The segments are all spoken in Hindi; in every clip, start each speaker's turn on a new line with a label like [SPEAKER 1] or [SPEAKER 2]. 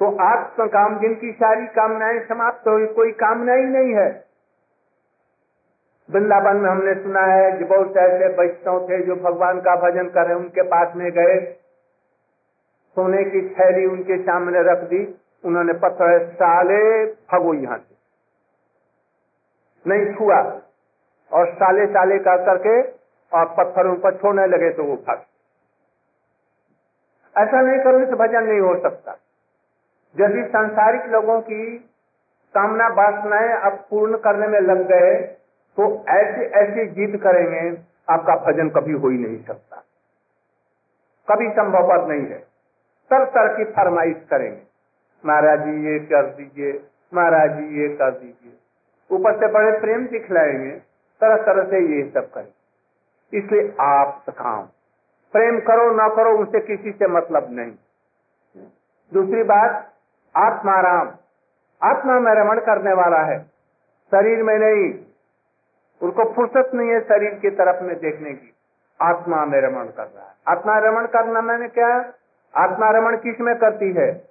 [SPEAKER 1] तो आत्म काम जिनकी सारी कामनाएँ समाप्त हो कोई कामना ही नहीं है। वृंदावन में हमने सुना है कि बहुत ऐसे वैष्णव थे जो भगवान का भजन कर रहे, उनके पास में गए, सोने की थैली उनके सामने रख दी, उन्होंने पत्थर साले भगो यहाँ से। नहीं छुआ, और साले साले का करके और पत्थरों पर छोड़ने लगे तो वो भाग। ऐसा नहीं करोगे तो भजन नहीं हो सकता। यदि सांसारिक लोगों की कामना वासनाएँ अब पूर्ण करने में लग गए तो ऐसे ऐसे जिद करेंगे, आपका भजन कभी हो ही नहीं सकता। कभी संभवपद नहीं है। तर तर की फरमाइश करेंगे। महाराज जी, ये कर दीजिए, महाराज जी, ये कर दीजिए। ऊपर से बड़े प्रेम दिखलाएँगे, तरह तरह से ये सब करें इसलिए आप सखाओ प्रेम करो, ना करो, उनसे किसी से मतलब नहीं। दूसरी बात आत्माराम आत्मा में रमण करने वाला है। शरीर में नहीं। उनको फुर्सत नहीं है शरीर की तरफ़ में देखने की। आत्मा में रमण कर रहा है। आत्मा रमण करना मैंने क्या? आत्मा रमण किसमें करती है?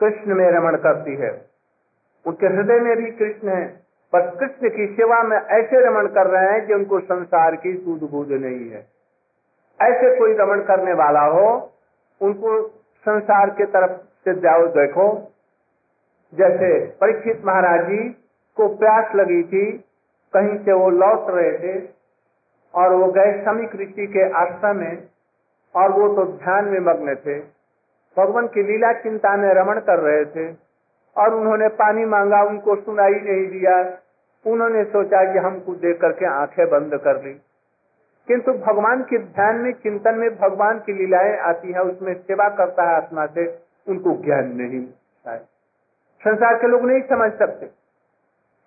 [SPEAKER 1] कृष्ण में रमण करती है। उनके हृदय में भी कृष्ण है। पर कृष्ण की सेवा में ऐसे रमण कर रहे हैं कि उनको संसार की सूद बूझ नहीं है। ऐसे कोई रमण करने वाला हो, उनको संसार के तरफ़ से जाओ, देखो। जैसे परीक्षित महाराज जी को प्यास लगी थी, कहीं से वो लौट रहे थे और वो गए समीक ऋषि के आश्रम में और वो तो ध्यान में मग्न थे। भगवान की लीला चिंता में रमण कर रहे थे और उन्होंने पानी मांगा, उनको सुनाई नहीं दिया। उन्होंने सोचा कि हमको देख करके आँखें बंद कर ली। किंतु भगवान के ध्यान में, चिंतन में भगवान की लीलाएँ आती है, उसमें सेवा करता है आत्मा से, उनको ज्ञान नहीं है। संसार के लोग नहीं समझ सकते।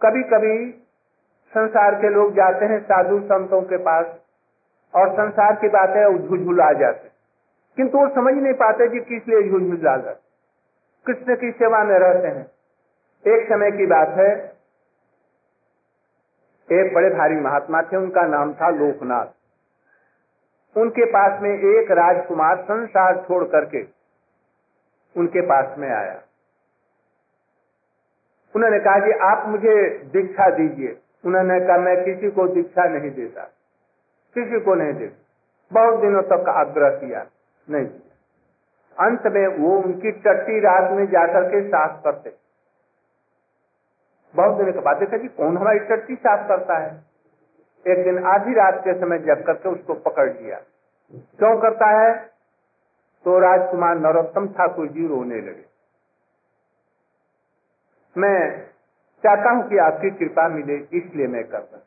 [SPEAKER 1] कभी कभी संसार के लोग जाते हैं साधु संतों के पास, और संसार की बातें झुझुल आ जाते किंतु वो समझ नहीं पाते कि किस लिए झुझुल जाते कृष्ण की सेवा में रहते हैं। एक समय की बात है, एक बड़े भारी महात्मा थे, उनका नाम था लोकनाथ। उनके पास में एक राजकुमार संसार छोड़ करके उनके पास में आया। उन्होंने कहा कि आप मुझे दीक्षा दीजिए। उन्होंने कहा, मैं किसी को दीक्षा नहीं देता, किसी को नहीं देता। बहुत दिनों तक आग्रह किया, नहीं किया। अंत में वो उनकी टट्टी रात में जाकर के साफ़ करते। बहुत दिनों के बाद देखा, जी, कौन हमारी टट्टी साफ़ करता है? एक दिन आधी रात के समय जग करके उसको पकड़ लिया। क्यों करता है? तो राजकुमार नरोत्तम ठाकुर जी रोने लगे। मैं चाहता हूँ कि आपकी कृपा मिले, इसलिए मैं करता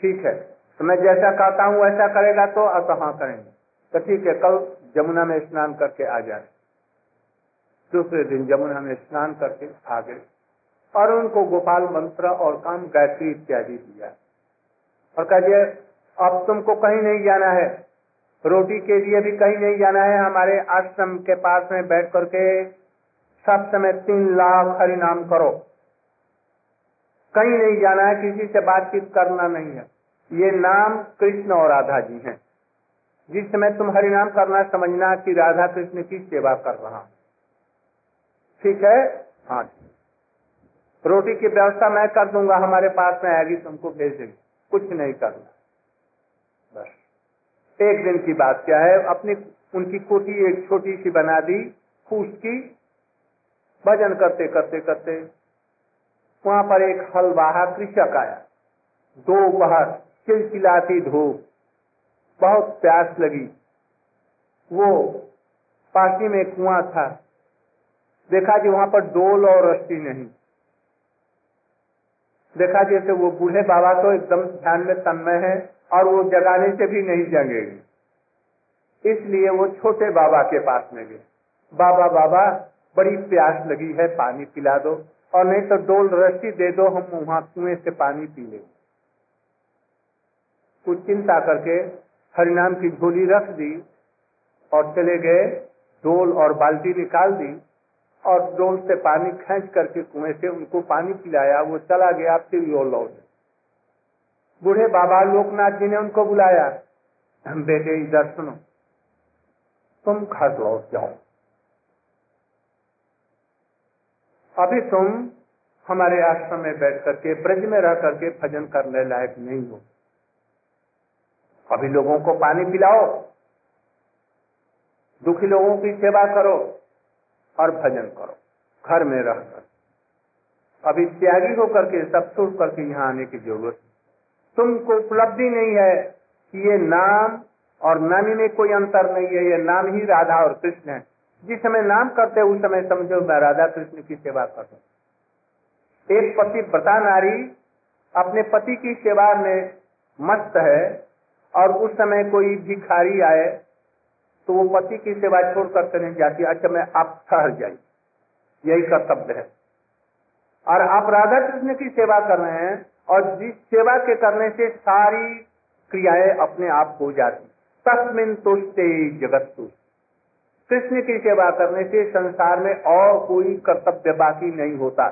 [SPEAKER 1] ठीक है तो मैं जैसा कहता हूँ, वैसा करेगा तो अब हाँ करेंगे। तो ठीक है, कल जमुना में स्नान करके आ जाए। दूसरे दिन जमुना में स्नान करके आ गए और उनको गोपाल मंत्र और काम गायत्री इत्यादि दिया। और कहिए अब तुमको कहीं नहीं जाना है। रोटी के लिए भी कहीं नहीं जाना है। हमारे आश्रम के पास में बैठ करके सब समय तीन लाख हरि नाम करो। कहीं नहीं जाना है, किसी से बातचीत करना नहीं है। ये नाम कृष्ण और राधा जी हैं। जिस समय तुम हरि नाम करना समझना कि राधा कृष्ण की सेवा कर रहा हूँ। ठीक है? हाँ। रोटी की व्यवस्था मैं कर दूँगा, हमारे पास में आएगी, तुमको भेज देंगे कुछ नहीं करना बस। एक दिन की बात क्या है? अपनी, उनकी कोठी एक छोटी सी बना दी, फूस की। भजन करते करते करते, वहाँ पर एक हलवाहा कृषक आया। दो बाहर चिलचिलाती धूप, बहुत प्यास लगी। वो पासी में कुआँ था। देखा कि वहाँ पर डोल और रस्सी नहीं। देखा जैसे वो बूढ़े बाबा तो एकदम ध्यान में तन्मय है और वो जगाने से भी नहीं जगेगी। इसलिए वो छोटे बाबा के पास में गए। बाबा बाबा, बड़ी प्यास लगी है, पानी पिला दो, और नहीं तो डोल रस्सी दे दो, हम वहाँ कुएँ से पानी पी ले कुछ चिंता करके हरिनाम की झोली रख दी और चले गए, डोल और बाल्टी निकाल दी और डोल से पानी खींच करके कुएँ से उनको पानी पिलाया, वो चला गया फिर वो लौट बूढ़े बाबा लोकनाथ जी ने उनको बुलाया, बेटे, इधर सुनो, तुम घर लौट जाओ। अभी तुम हमारे आश्रम में बैठ करके, ब्रज में रह करके भजन करने लायक नहीं हो। अभी लोगों को पानी पिलाओ, दुखी लोगों की सेवा करो। और भजन करो, घर में रहकर अभी त्यागी होकर के, सब छोड़ करके यहाँ आने की ज़रूरत तुमको उपलब्धि नहीं है कि ये नाम और नामी में कोई अंतर नहीं है। ये नाम ही राधा और कृष्ण है। जिस समय नाम करते उस समय समझो मैं राधा कृष्ण की सेवा कर रहा एक पति व्रता नारी अपने पति की सेवा में मस्त है और उस समय कोई भिखारी आए तो वो पति की सेवा छोड़ करके नहीं जाती अच्छा मैं आप ठहर जाइए। यही कर्तव्य है। और आप राधा कृष्ण की सेवा कर रहे हैं, और जिस सेवा के करने से सारी क्रियाएँ अपने आप हो जाती। तस्मिन तुष्टे जगत तुष्ट कृष्ण की सेवा करने से संसार में और कोई कर्तव्य बाकी नहीं होता।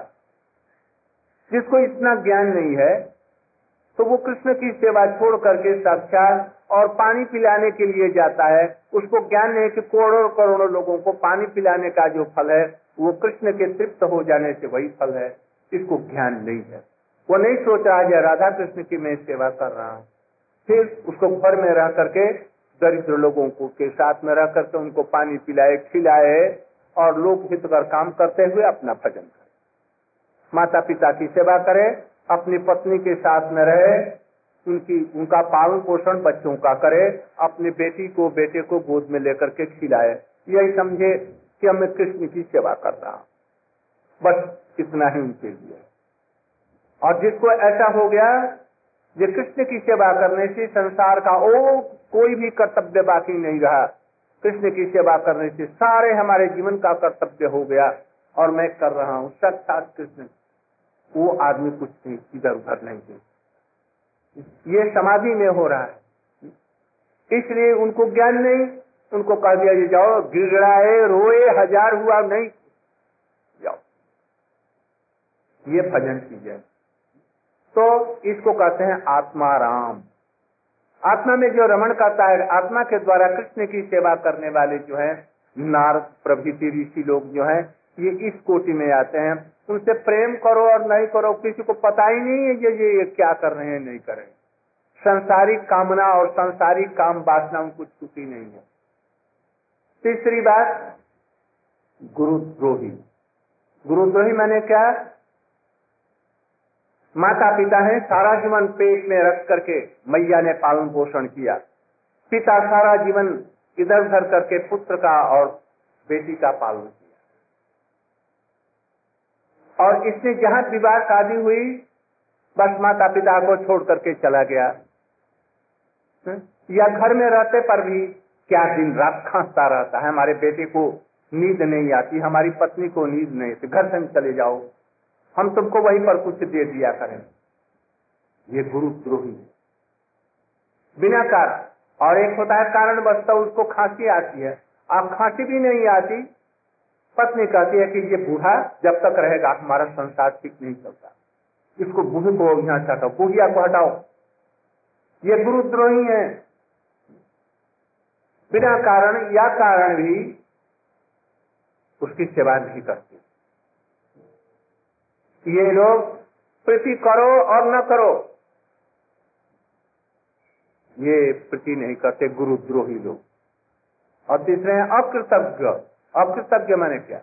[SPEAKER 1] जिसको इतना ज्ञान नहीं है तो वो कृष्ण की सेवा छोड़ करके साक्षात और पानी पिलाने के लिए जाता है। उसको ज्ञान नहीं कि करोड़ों करोड़ों लोगों को पानी पिलाने का जो फल है, वो कृष्ण के तृप्त हो जाने से वही फल है, इसको ज्ञान नहीं है। वो नहीं सोच रहा है राधा कृष्ण की मैं सेवा कर रहा हूँ। फिर उसको घर में रह करके दरिद्र लोगों को के साथ में रह करके उनको पानी पिलाए, खिलाए और लोग हित कर काम करते हुए अपना भजन करे। माता पिता की सेवा करे अपनी पत्नी के साथ में रहे, उनकी, उनका पालन पोषण बच्चों का करे, अपनी बेटी को, बेटे को गोद में लेकर के खिलाए। यही समझे कि हमें कृष्ण की सेवा कर रहा बस इतना ही उनके लिए। और जिसको ऐसा हो गया, ये कृष्ण की सेवा करने से संसार का ओ कोई भी कर्तव्य बाकी नहीं रहा। कृष्ण की सेवा करने से सारे हमारे जीवन का कर्तव्य हो गया। और मैं कर रहा हूँ साक्षात कृष्ण वो आदमी कुछ नहीं इधर उधर नहीं दे ये समाधि में हो रहा है। इसलिए उनको ज्ञान नहीं, उनको कह दिया, ये जाओ गिड़ाए रोए, हज़ार हुआ नहीं। जाओ। ये भजन कीजिए। तो इसको कहते हैं आत्मा राम आत्मा में जो रमण करता है, आत्मा के द्वारा कृष्ण की सेवा करने वाले जो है, नारद, प्रभृति, ऋषि लोग जो है, ये इस कोटि में आते हैं। उनसे प्रेम करो और नहीं करो किसी को पता ही नहीं है ये ये, ये क्या कर रहे हैं नहीं कर रहे संसारिक कामना और संसारिक काम वासना उनको छुट्टी नहीं है। तीसरी बात गुरुद्रोही। गुरुद्रोही मैंने क्या? माता पिता है सारा जीवन पेट में रख करके मैया ने पालन पोषण किया। पिता सारा जीवन इधर उधर करके पुत्र का और बेटी का पालन किया। और इसने जहाँ विवाह शादी हुई, बस माता पिता को छोड़ करके चला गया। या घर में रहते पर भी क्या दिन रात खांसता रहता है? हमारे बेटे को नींद नहीं आती, हमारी पत्नी को नींद नहीं आती। घर से चले जाओ। हम तुमको वहीं पर कुछ दे दिया करें। ये गुरु द्रोही बिना कारण। और एक होता है कारण बसता उसको खांसी आती है। आप खांसी भी नहीं आती पत्नी कहती है कि ये बूढ़ा जब तक रहेगा, हमारा संसार ठीक नहीं चलता। इसको बूढ़े को यहाँ से हटाओ बूढ़िया को हटाओ। ये गुरुद्रोही है। बिना कारण, या कारण भी उसकी सेवा नहीं करते। ये लोग प्रीति करो और न करो। ये प्रीति नहीं करते, गुरुद्रोही लोग। और तीसरे हैं, अकृतज्ञ। अकृतज्ञ मैंने क्या?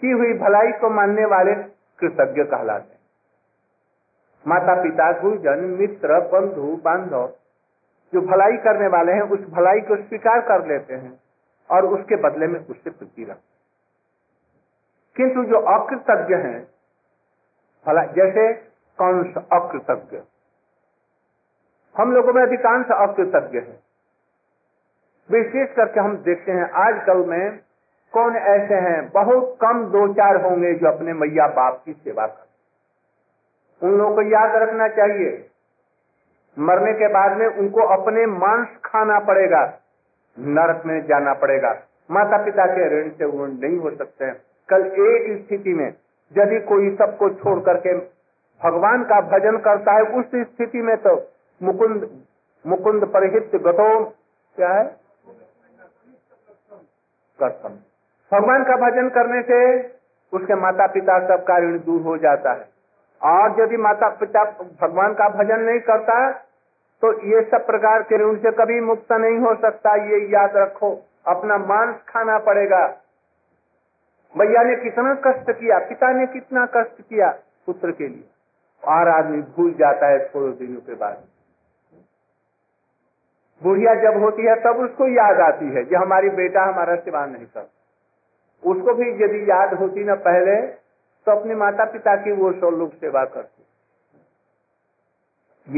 [SPEAKER 1] की हुई भलाई को मानने वाले कृतज्ञ कहलाते हैं। माता पिता गुरुजन, मित्र, बंधु, बांधव, जो भलाई करने वाले हैं, उस भलाई को स्वीकार कर लेते हैं और उसके बदले में उससे प्रीति रखते किंतु जो अकृतज्ञ हैं, भला, जैसे कंस अकृतज्ञ? हम लोगों में अधिकांश अकृतज्ञ है। विशेष करके हम देखते हैं, आजकल में कौन ऐसे हैं? बहुत कम दो चार होंगे जो अपने मैया बाप की सेवा कर उन लोगों को याद रखना चाहिए। मरने के बाद में उनको अपने मांस खाना पड़ेगा। नरक में जाना पड़ेगा। माता पिता के ऋण से ऋण नहीं हो सकते हैं। कल एक स्थिति में यदि कोई सबको छोड़ करके भगवान का भजन करता है, उस स्थिति में तो मुकुंद मुकुंद परिहित गतो, क्या है? कर्तम भगवान का भजन करने से उसके माता पिता सबका ऋण दूर हो जाता है। और यदि माता पिता भगवान का भजन नहीं करता तो ये सब प्रकार के ऋण से कभी मुक्त नहीं हो सकता। ये याद रखो, अपना मांस खाना पड़ेगा। भैया ने कितना कष्ट किया, पिता ने कितना कष्ट किया पुत्र के लिए। और आदमी भूल जाता है थोड़े दिनों के बाद। बुढ़िया जब होती है, तब उसको याद आती है कि हमारी बेटा हमारा सेवा नहीं करता। उसको भी यदि याद होती ना पहले तो अपने माता पिता की वो सौ लोग सेवा करते।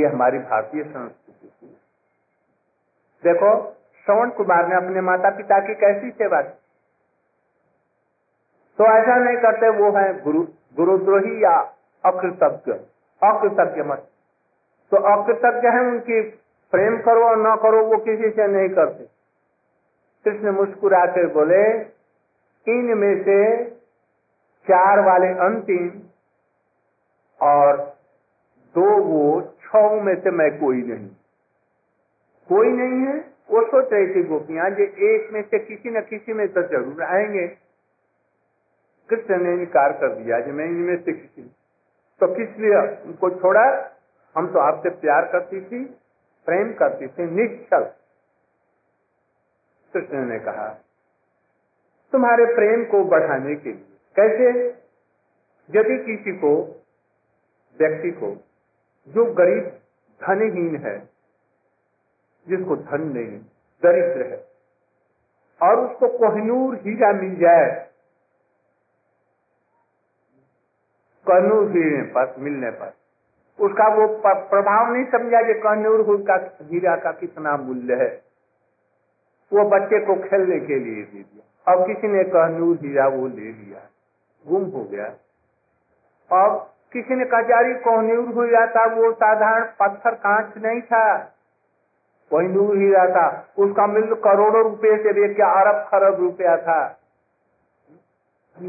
[SPEAKER 1] ये हमारी भारतीय संस्कृति देखो, श्रवण कुमार ने अपने माता पिता की कैसी सेवा की? तो ऐसा नहीं करते, वो है गुरु, गुरुद्रोही या अकृतज्ञ। अकृतज्ञ मत। तो अकृतज्ञ है, उनकी प्रेम करो और न करो, वो किसी से नहीं करते। कृष्ण मुस्कुरा कर बोले इन में से चार वाले अंतिम और दो वो छ में से मैं कोई नहीं। कोई नहीं है, वो सोच रही थी गोपियाँ जो एक में से किसी न किसी में तो ज़रूर आएँगे। कृष्ण ने इनकार कर दिया जो मैं इनमें से किसी तो किस लिए? उनको छोड़ा। हम तो आपसे प्यार करती थी, प्रेम करती थी, निश्चल। कृष्ण ने कहा तुम्हारे प्रेम को बढ़ाने के लिए। कैसे? यदि किसी को, व्यक्ति को, जो गरीब, धनहीन है, जिसको धन नहीं, दरिद्र है, और उसको कोहनूर हीरा मिल जाए कनूर हीरे पर मिलने पर, उसका वो प्रभाव नहीं समझा कि कनूर का, हीरा का कितना मूल्य है। वो बच्चे को खेलने के लिए दे दिया। अब किसी ने कहनूर हीरा वो ले लिया। गुम हो गया। अब किसी ने कचारी कोहनूर हीरा था वो साधारण पत्थर कांच नहीं था। कोहनूर हीरा था उसका मूल्य करोड़ों रुपए से भी क्या अरब खरब रुपया था।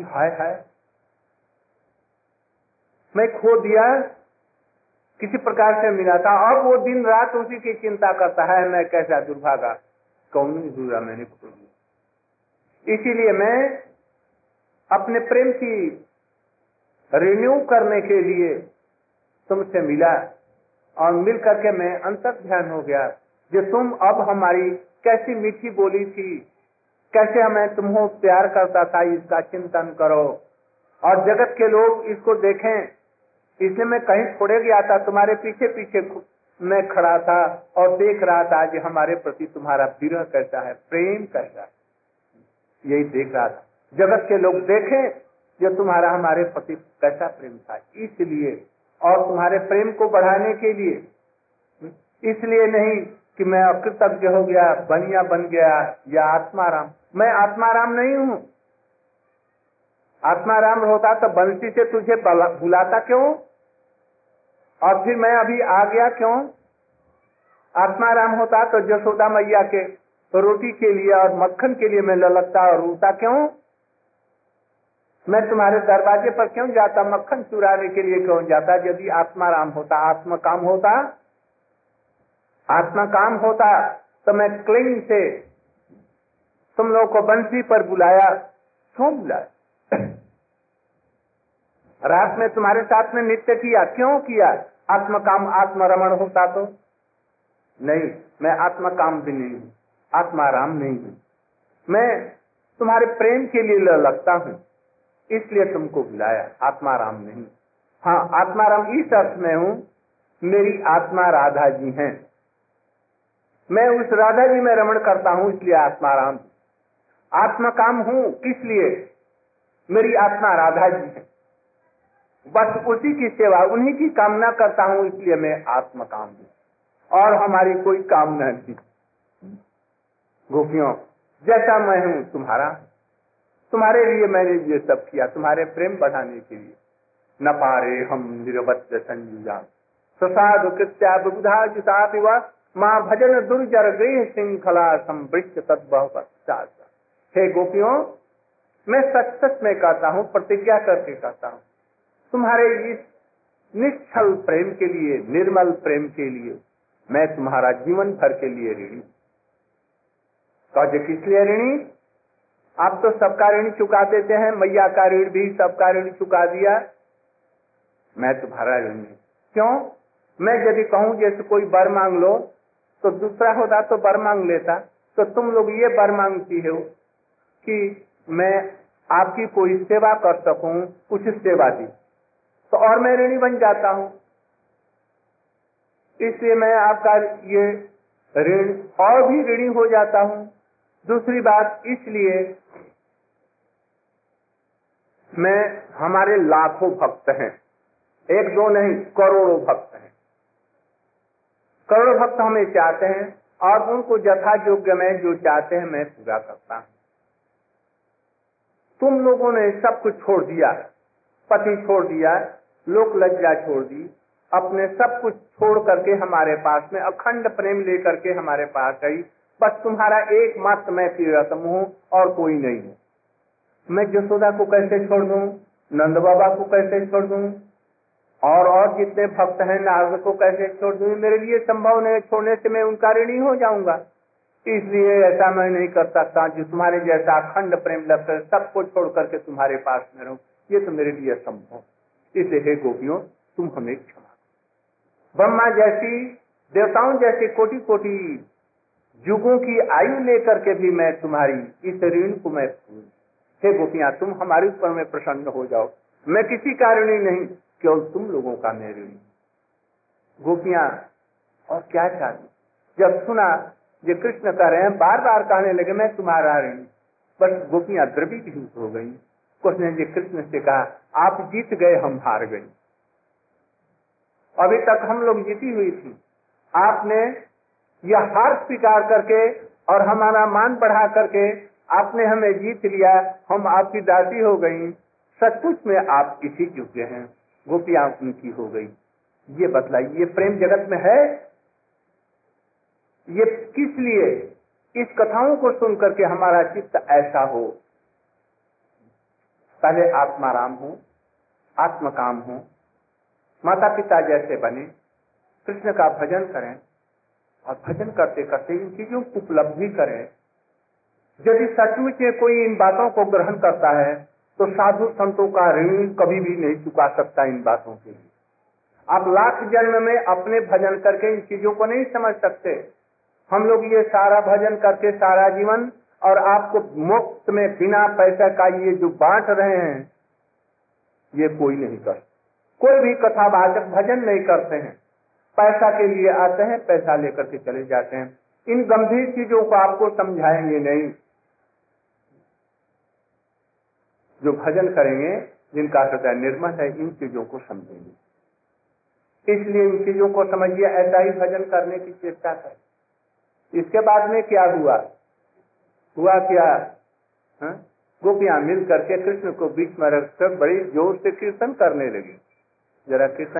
[SPEAKER 1] हाय हाय। मैं खो दिया। किसी प्रकार से मिला था। और वो दिन रात उसी की चिंता करता है, मैं कैसा दुर्भागा। कौन हुआ? मैंने खो दिया। इसीलिए मैं अपने प्रेम की रिन्यू करने के लिए तुमसे मिला और मिल करके मैं अंतर ध्यान हो गया जो तुम अब हमारी कैसी मीठी बोली थी, कैसे हमें तुम्हें प्यार करता था, इसका चिंतन करो। और जगत के लोग इसको देखें, इसलिए मैं कहीं छोड़े गया था, तुम्हारे पीछे पीछे मैं खड़ा था और देख रहा था कि हमारे प्रति तुम्हारा विरह कैसा है, प्रेम कैसा है। यही देख रहा था। जगत के लोग देखें जो तुम्हारा हमारे प्रति कैसा प्रेम था। इसलिए, और तुम्हारे प्रेम को बढ़ाने के लिए। इसलिए नहीं कि मैं अकृतज्ञ हो गया, बनिया बन गया, या आत्माराम। मैं आत्माराम नहीं हूँ। आत्माराम होता तो बंसी से तुझे बुलाता क्यों? और फिर मैं अभी आ गया क्यों? आत्माराम होता तो जसोदा मैया के रोटी के लिए और मक्खन के लिए मैं ललकता और रोता क्यों? मैं तुम्हारे दरवाजे पर क्यों जाता? मक्खन चुराने के लिए क्यों जाता? यदि आत्मा राम होता, आत्मा काम होता? आत्मा काम होता तो मैं क्लिंग से तुम लोगों को बंसी पर बुलाया क्यों बुलाया रात में तुम्हारे साथ में नित्य किया, क्यों किया? आत्म काम आत्मरमण होता तो? नहीं, मैं आत्म काम भी नहीं हूँ। आत्माराम नहीं हूँ। मैं तुम्हारे प्रेम के लिए लगता हूँ। इसलिए तुमको बुलाया। आत्माराम नहीं। हाँ आत्माराम इस अर्थ में हूँ, मेरी आत्मा राधा जी हैं। मैं उस राधा जी में रमण करता हूँ, इसलिए आत्माराम आत्मा काम हूँ, किस लिए? मेरी आत्मा राधा जी है। बस उसी की सेवा, उन्हीं की कामना करता हूँ, इसलिए मैं आत्म काम हूँ। और हमारी कोई कामना नहीं। गोपियों, जैसा मैं हूँ तुम्हारा। तुम्हारे लिए मैंने ये सब किया, तुम्हारे प्रेम बढ़ाने के लिए। न पारे हम निरवत्य संयुजा। प्रसाद कृत्या बुधा जिता माँ भजन दुर्जर गृह श्रृंखला संवृत्त तत्व हे गोपियों, मैं सच सच में कहता हूँ, प्रतिज्ञा करके कहता हूँ। तुम्हारे इस निश्चल प्रेम के लिए, निर्मल प्रेम के लिए, मैं तुम्हारा जीवन भर के लिए ऋणी कौज किस लिए ऋणी? आप तो सबका ऋण चुका देते हैं, मैया का ऋण भी सबका ऋण चुका दिया। मैं तुम्हारा ऋण क्यों? मैं यदि कहूँ जैसे कोई बर मांग लो तो दूसरा होता तो बर मांग लेता। तो तुम लोग ये बर मांगती हो कि मैं आपकी कोई सेवा कर सकूँ, कुछ सेवा दी। तो और मैं ऋणी बन जाता हूँ। इसलिए मैं आपका ये ऋण और भी ऋणी हो जाता हूँ। दूसरी बात इसलिए मैं हमारे लाखों भक्त हैं। एक दो नहीं, करोड़ों भक्त हैं। करोड़ों भक्त हमें चाहते हैं और उनको यथा योग्य में जो चाहते हैं मैं पूरा करता हूँ। तुम लोगों ने सब कुछ छोड़ दिया पति छोड़ दिया लोक लज्जा छोड़ दी। अपने सब कुछ छोड़ करके हमारे पास में अखंड प्रेम लेकर के हमारे पास आई। बस तुम्हारा एकमात्र मैं प्रियतम हूँ और कोई नहीं है। मैं जसोदा को कैसे छोड़ दूँ? नंद बाबा को कैसे छोड़ दूँ? और और जितने भक्त हैं नारद को कैसे छोड़ दूँ? मेरे लिए संभव नहीं छोड़ने से मैं उनका ऋणी हो जाऊँगा। इसलिए ऐसा मैं नहीं कर सकता जो तुम्हारे जैसा अखंड प्रेम लगकर सबको छोड़ करके तुम्हारे पास में रहूँ। ये तो मेरे लिए संभव इसलिए हे गोपियों, तुम हमें क्षमा ब्रह्मा जैसी, देवताओं जैसे कोटि कोटि युगों की आयु लेकर के भी मैं तुम्हारी इस ऋण को मैं हे गोपियाँ, तुम हमारे ऊपर में प्रसन्न हो जाओ। मैं किसी कारण ही नहीं, केवल तुम लोगों का मैं ऋण। गोपियाँ, और क्या चाहती जब सुना ये कृष्ण कह रहे हैं बार बार कहने लगे, मैं तुम्हारा ऋण। बस गोपियाँ द्रवित ही हो गई। उसने जी कृष्ण से कहा, आप जीत गए, हम हार गए। अभी तक हम लोग जीती हुई थी। आपने यह हार स्वीकार करके और हमारा मान बढ़ा करके आपने हमें जीत लिया, हम आपकी दासी हो गई। सचमुच में आप इसी योग्य हैं। गोपियाँ उनकी हो गई। ये बतलाइए ये प्रेम जगत में है? ये किस लिए? इस कथाओं को सुन करके हमारा चित्त ऐसा हो। पहले आत्माराम हो, आत्मकाम हो। माता पिता जैसे बने, कृष्ण का भजन करें। और भजन करते करते इन चीज़ों की उपलब्धि करें। यदि सचमुच कोई इन बातों को ग्रहण करता है तो साधु संतों का ऋण कभी भी नहीं चुका सकता इन बातों के लिए। आप लाख जन्म में अपने भजन करके इन चीज़ों को नहीं समझ सकते। हम लोग ये सारा भजन करके सारा जीवन और आपको मुफ़्त में बिना पैसा का ये जो बांट रहे हैं, ये कोई नहीं कर कोई भी कथावाचक भजन नहीं करते हैं। पैसा के लिए आते हैं, पैसा लेकर के चले जाते हैं। इन गंभीर चीज़ों को आपको समझाएँगे नहीं। जो भजन करेंगे, जिनका हृदय निर्मल है, इन चीज़ों को समझेंगे। इसलिए इन चीज़ों को समझिए, ऐसा ही भजन करने की चेष्टा करें। इसके बाद में क्या हुआ? हुआ क्या? हाँ? गोपियाँ मिल करके कृष्ण को बीच में रखकर बड़ी ज़ोर से कीर्तन करने लगी। जरा कीर्तन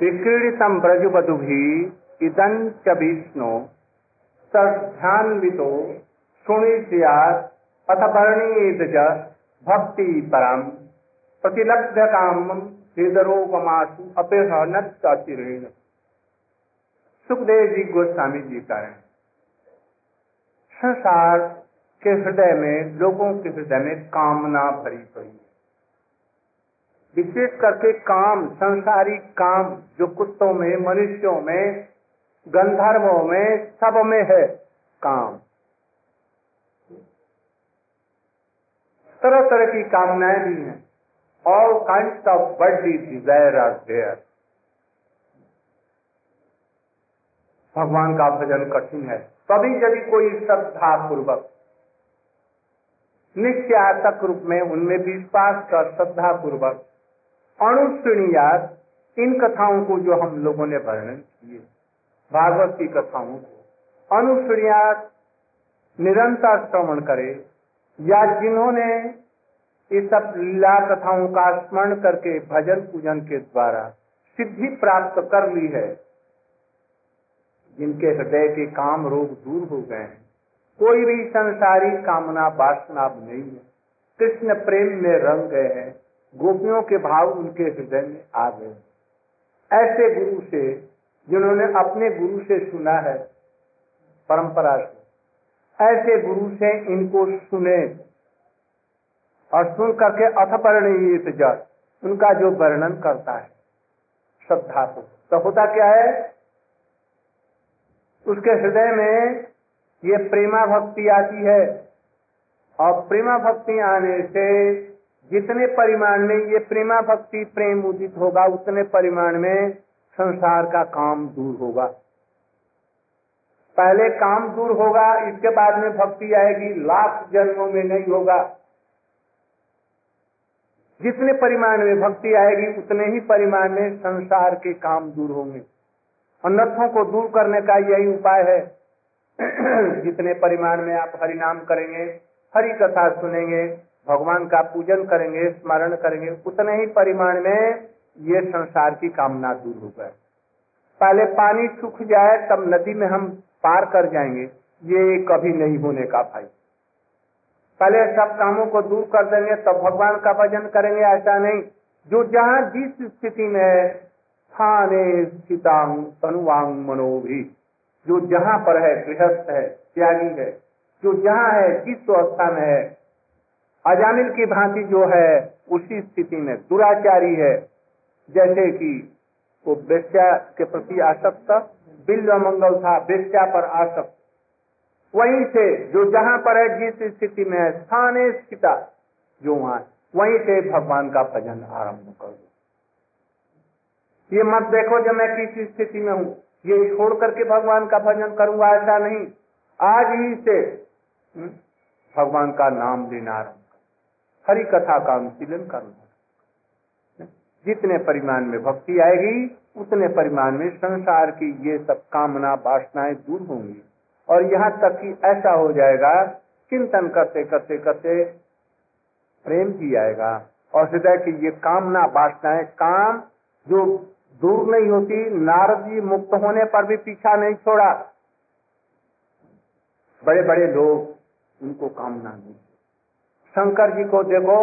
[SPEAKER 1] विक्रीडितम ब्रजबधु भी इदं च विष्णु। सध्यान्वितो सुनि अथ वर्णीत भक्ति परम प्रतिलब्ध काम हृदरोपमासु अपेहन सुखदेव जी गोस्वामी जी का है संसार के हृदय में, लोगों के हृदय में कामना भरी पड़ी विशेष करके काम, संसारी काम, जो कुत्तों में, मनुष्यों में, गंधर्वों में, सब में है काम। तरह तरह की कामनाएँ भी हैं। All kind of worldly desire are there भगवान का भजन कठिन है। तभी यदि कोई श्रद्धा पूर्वक निश्चयातक रूप में उनमें विश्वास कर श्रद्धा पूर्वक अनुश्रेणियात इन कथाओं को जो हम लोगों ने वर्णन किए, भागवत की कथाओं को अनुश्रेणियात निरंतर श्रवण करे, या जिन्होंने इस सब लीला कथाओं का स्मरण करके भजन पूजन के द्वारा सिद्धि प्राप्त कर ली है, जिनके हृदय के काम रोग दूर हो गए हैं, कोई भी संसारी कामना वासना नहीं है। कृष्ण प्रेम में रंग गए हैं गोपियों के भाव उनके हृदय में आ गए। ऐसे गुरु से, जिन्होंने अपने गुरु से सुना है, परंपरा से, ऐसे गुरु से इनको सुने और सुन करके अथ परिणीत जस उनका जो वर्णन करता है, श्रद्धा को तो होता क्या है? उसके हृदय में ये प्रेमा भक्ति आती है, और प्रेमा भक्ति आने से जितने परिमाण में ये प्रेमा भक्ति प्रेम उदित होगा, उतने परिमाण में संसार का काम दूर होगा। पहले काम दूर होगा, इसके बाद में भक्ति आएगी, लाख जन्मों में नहीं होगा। जितने परिमाण में भक्ति आएगी, उतने ही परिमाण में संसार के काम दूर होंगे। अनर्थों को दूर करने का यही उपाय है। जितने परिमाण में आप हरि नाम करेंगे, हरि कथा सुनेंगे भगवान का पूजन करेंगे, स्मरण करेंगे, उतने ही परिमाण में ये संसार की कामना दूर हो गए। पहले पानी सूख जाए, तब नदी में हम पार कर जाएँगे। ये कभी नहीं होने का भाई पहले सब कामों को दूर कर देंगे, तब भगवान का भजन करेंगे, ऐसा नहीं। जो जहाँ जिस स्थिति में स्थाने स्थितांग तनुवांग मनोभी। जो जहाँ पर है, गृहस्थ है, त्यागी है। जो जहाँ है, जिस अवस्था में है अजामिल की भांति जो है, उसी स्थिति में दुराचारी है। जैसे कि वो बेस्या के प्रति आसक्त बिल्व मंगल था बेस्या पर आसक्त। वहीं से जो जहाँ पर है, जिस स्थिति में है, स्थान स्थिता, जो वहाँ वहीं से भगवान का भजन आरंभ कर दो। ये मत देखो जब मैं किस स्थिति में हूँ। ये छोड़ करके भगवान का भजन करूँगा ऐसा नहीं। आज ही से भगवान का नाम लेना आरंभ कर हरि कथा का अनुशीलन करना जितने परिमाण में भक्ति आएगी, उतने परिमाण में संसार की ये सब कामना, वासनाएँ दूर होंगी। और यहाँ तक कि ऐसा हो जाएगा, चिंतन करते करते करते प्रेम भी आएगा। और हृदय की ये कामना, वासनाएँ, काम जो दूर नहीं होती, नारद जी मुक्त होने पर भी पीछा नहीं छोड़ा। बड़े बड़े लोग उनको कामना नहीं शंकर जी को देखो,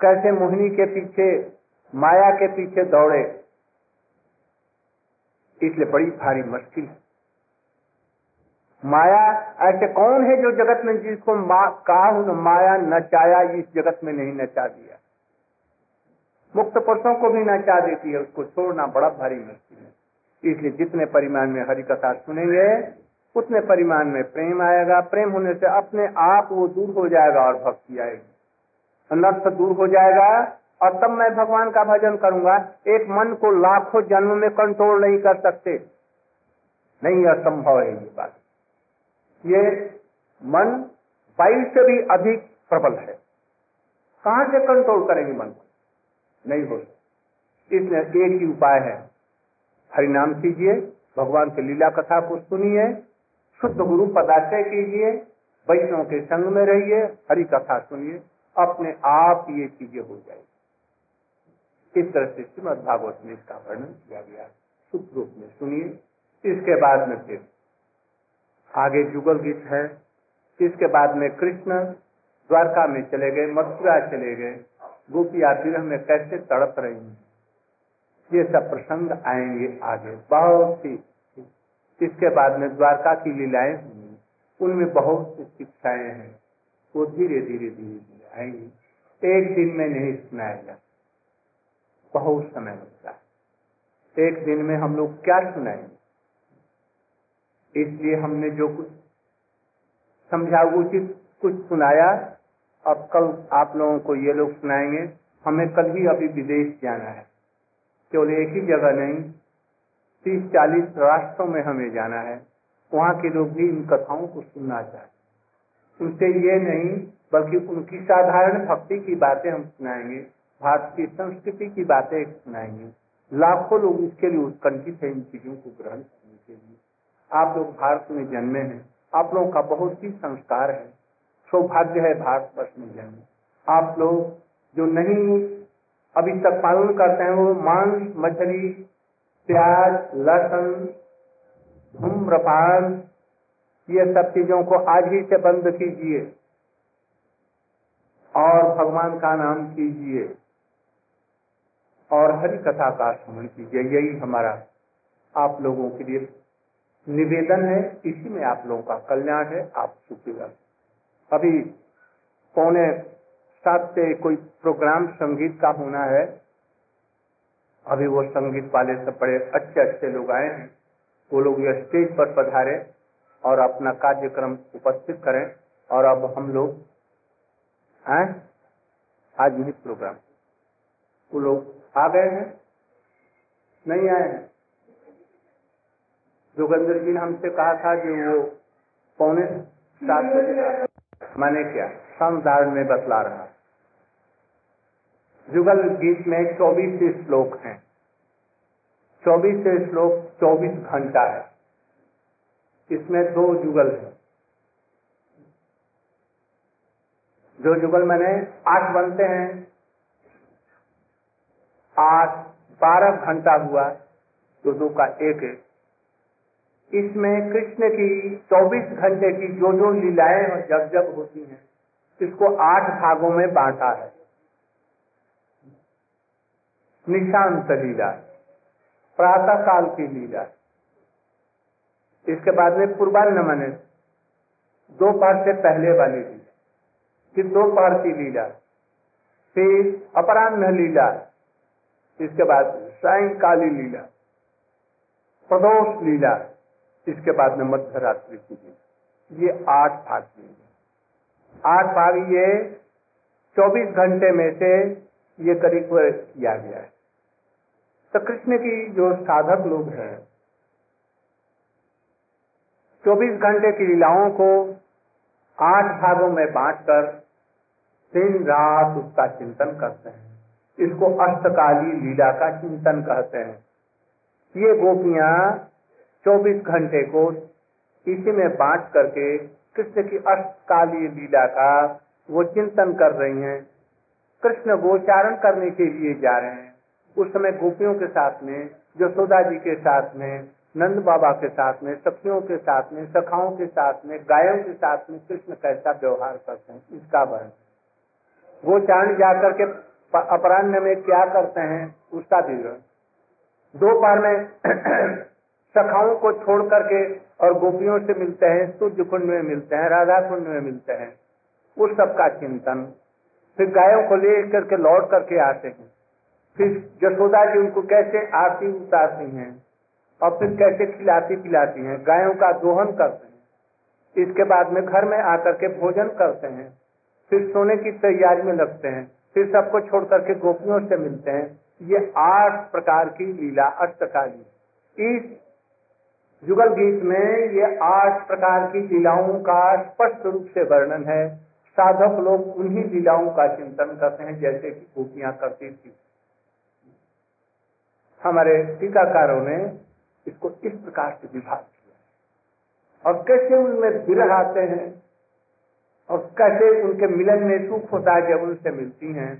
[SPEAKER 1] कैसे मोहिनी के पीछे, माया के पीछे दौड़े। इसलिए बड़ी भारी मुश्किल माया ऐसे कौन है जो जगत में जिसको कहा हूँ माया नचाया इस जगत में नहीं नचा दिया। मुक्त पुरुषों को भी नचा देती है, उसको छोड़ना बड़ा भारी मुश्किल है। इसलिए जितने परिमाण में हरि कथा सुनेंगे उतने परिमाण में प्रेम आएगा। प्रेम होने से अपने आप वो दूर हो जाएगा और भक्ति आएगी। अनर्थ दूर हो जाएगा और तब मैं भगवान का भजन करूँगा। एक मन को लाखों जन्म में कंट्रोल नहीं कर सकते। नहीं असंभव है ये बात। ये मन वायु से भी अधिक प्रबल है। कहाँ से कंट्रोल करेंगे मन को? नहीं हो इसलिए एक ही उपाय है। हरिनाम कीजिए, भगवान की लीला कथा को सुनिए शुद्ध गुरु पदाशय कीजिए, वैष्णव के संग में रहिए, हरि कथा सुनिए, अपने आप ये चीज़ें हो जाएगी। इस तरह से श्रीमद भागवत में इसका वर्णन किया गया। शुद्ध रूप में सुनिए। इसके बाद में फिर आगे जुगल गीत है। इसके बाद में कृष्ण द्वारका में चले गए, मथुरा चले गए। गोपिया विरह में कैसे तड़प रही हैं? ये सब प्रसंग आएँगे आगे। बहुत सी इसके बाद में? द्वारका की लीलाएँ होंगी उनमें बहुत सी शिक्षाएँ हैं। वो धीरे धीरे धीरे धीरे आएँगी। एक दिन में नहीं सुनाया जा बहुत समय लगता है। एक दिन में हम लोग क्या सुनाएँगे? इसलिए हमने जो कुछ समझा उचित कुछ सुनाया। अब कल आप लोगों को ये लोग सुनाएँगे। हमें कल ही अभी विदेश जाना है। केवल एक ही जगह नहीं तीस चालीस राष्ट्रों में हमें जाना है। वहाँ के लोग भी इन कथाओं को सुनना चाहते उनसे ये नहीं, बल्कि उनकी साधारण भक्ति की बातें हम सुनाएँगे। भारत की संस्कृति की बातें सुनाएँगे। लाखों लोग इसके लिए उत्कंठित है इन चीज़ों को ग्रहण करने के लिए। आप लोग भारत में जन्मे हैं। आप लोगों का बहुत ही संस्कार है। सौभाग्य है भारतवर्ष में जन्म। आप लोग जो नहीं अभी तक पालन करते हैं, वो मांस, मछली प्याज, लहसुन, धूम्रपान, ये सब चीज़ों को आज ही से बंद कीजिए। और भगवान का नाम कीजिए। और हरि कथा का स्मरण कीजिए। यही हमारा आप लोगों के लिए निवेदन है। इसी में आप लोगों का कल्याण है। आप सुखी रह अभी पौने सात से कोई प्रोग्राम संगीत का होना है। अभी वो संगीत वाले सब बड़े अच्छे अच्छे लोग आए हैं। वो लोग ये स्टेज पर पधारे और अपना कार्यक्रम उपस्थित करें और अब हम लोग हैं, आज यही प्रोग्राम वो लोग आ गए हैं, नहीं आए हैं। जोगेंद्र जी ने हमसे कहा था कि वो पौने सात बजे मैंने क्या? संधारण में बतला रहा। जुगल गीत में चौबीस श्लोक हैं। चौबीस श्लोक चौबीस घंटा है। इसमें दो जुगल है। जो जुगल मैंने आठ बनते हैं। आठ, बारह घंटा हुआ तो दो का एक है। इसमें कृष्ण की 24 घंटे की जो जो लीलाएँ जब जब होती हैं, इसको आठ भागों में बांटा है। निशांत लीला प्रातः काल की लीला। इसके बाद में पूर्वान्न मने दोपहर से पहले वाली लीला। फिर दोपहर की लीला, फिर अपराह्न लीला, इसके बाद सायकाली लीला, प्रदोष लीला, इसके बाद में मध्य रात्रि की लीला। ये आठ भाग की आठ भाग ये चौबीस घंटे में से ये करीब किया गया है। तो कृष्ण की जो साधक लोग हैं, चौबीस घंटे की लीलाओं को आठ भागों में बांटकर दिन रात उसका चिंतन करते हैं। इसको अष्टकाली लीला का चिंतन कहते हैं। ये गोपियाँ 24 घंटे को इसी में बांट करके कृष्ण की अष्टकाली लीला का वो चिंतन कर रही हैं। कृष्ण गोचारण करने के लिए जा रहे हैं। उस समय गोपियों के साथ में, यशोदा जी के साथ में, नंद बाबा के साथ में, सखियों के साथ में, सखाओं के साथ में, गायों के साथ में कृष्ण कैसा व्यवहार करते हैं, इसका वर्ण गोचारण जाकर के अपराह्न में क्या करते हैं, उसका विवरण दोपहर में सखाओं को छोड़ करके और गोपियों से मिलते हैं सूर्य कुंड में मिलते हैं, राधा कुंड में मिलते हैं, उस सब का चिंतन। फिर गायों को ले करके लौट करके आते हैं। फिर जसोदा जी उनको कैसे आरती उतारती हैं और फिर कैसे खिलाती पिलाती हैं, गायों का दोहन करते हैं। इसके बाद में घर में आकर के भोजन करते हैं। फिर सोने की तैयारी में लगते हैं। फिर सबको छोड़ करके गोपियों से मिलते हैं। ये आठ प्रकार की लीला, अष्टकाली। इस युगल गीत में ये आठ प्रकार की लीलाओं का स्पष्ट रूप से वर्णन है। साधक लोग उन्हीं लीलाओं का चिंतन करते हैं, जैसे कि गोपियाँ करती थी। हमारे टीकाकारों ने इसको इस प्रकार से विभाग किया और कैसे उनमें विरह आते हैं, और कैसे उनके मिलन में सुख होता है जब उनसे मिलती हैं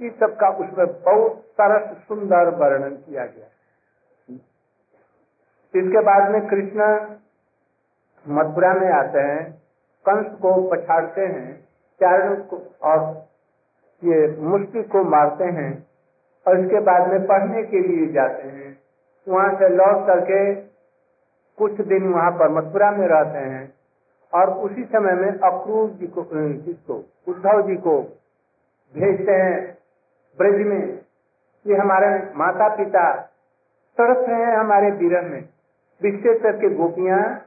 [SPEAKER 1] इस सब का उसमें बहुत सरस सुंदर वर्णन किया गया इसके बाद में कृष्ण मथुरा में आते हैं, कंस को पछाड़ते हैं, चारण को और ये मुश्किल को मारते हैं और इसके बाद में पढ़ने के लिए जाते हैं। वहाँ से लौट करके कुछ दिन वहाँ पर मथुरा में रहते हैं और उसी समय में अक्रूर जी को जिसको, उद्धव जी को भेजते हैं ब्रज में। कि हमारे माता पिता तड़प रहे हैं हमारे विरह में। विशेष करके गोपियाँ,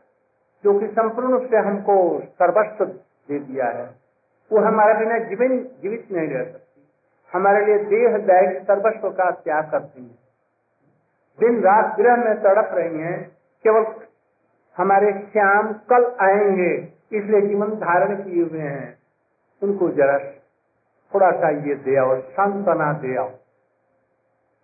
[SPEAKER 1] जो कि संपूर्ण रूप से हमको सर्वस्व दे दिया है। वो हमारे बिना जीवन, जीवित नहीं रह हमारे लिए देह दैहिक सर्वस्व का त्याग करती हैं। दिन रात गृह में तड़प रही हैं, केवल हमारे श्याम कल आएँगे, इसलिए जीवन धारण किए हुए हैं। उनको जरा थोड़ा सा ये दे और सांत्वना दे आओ।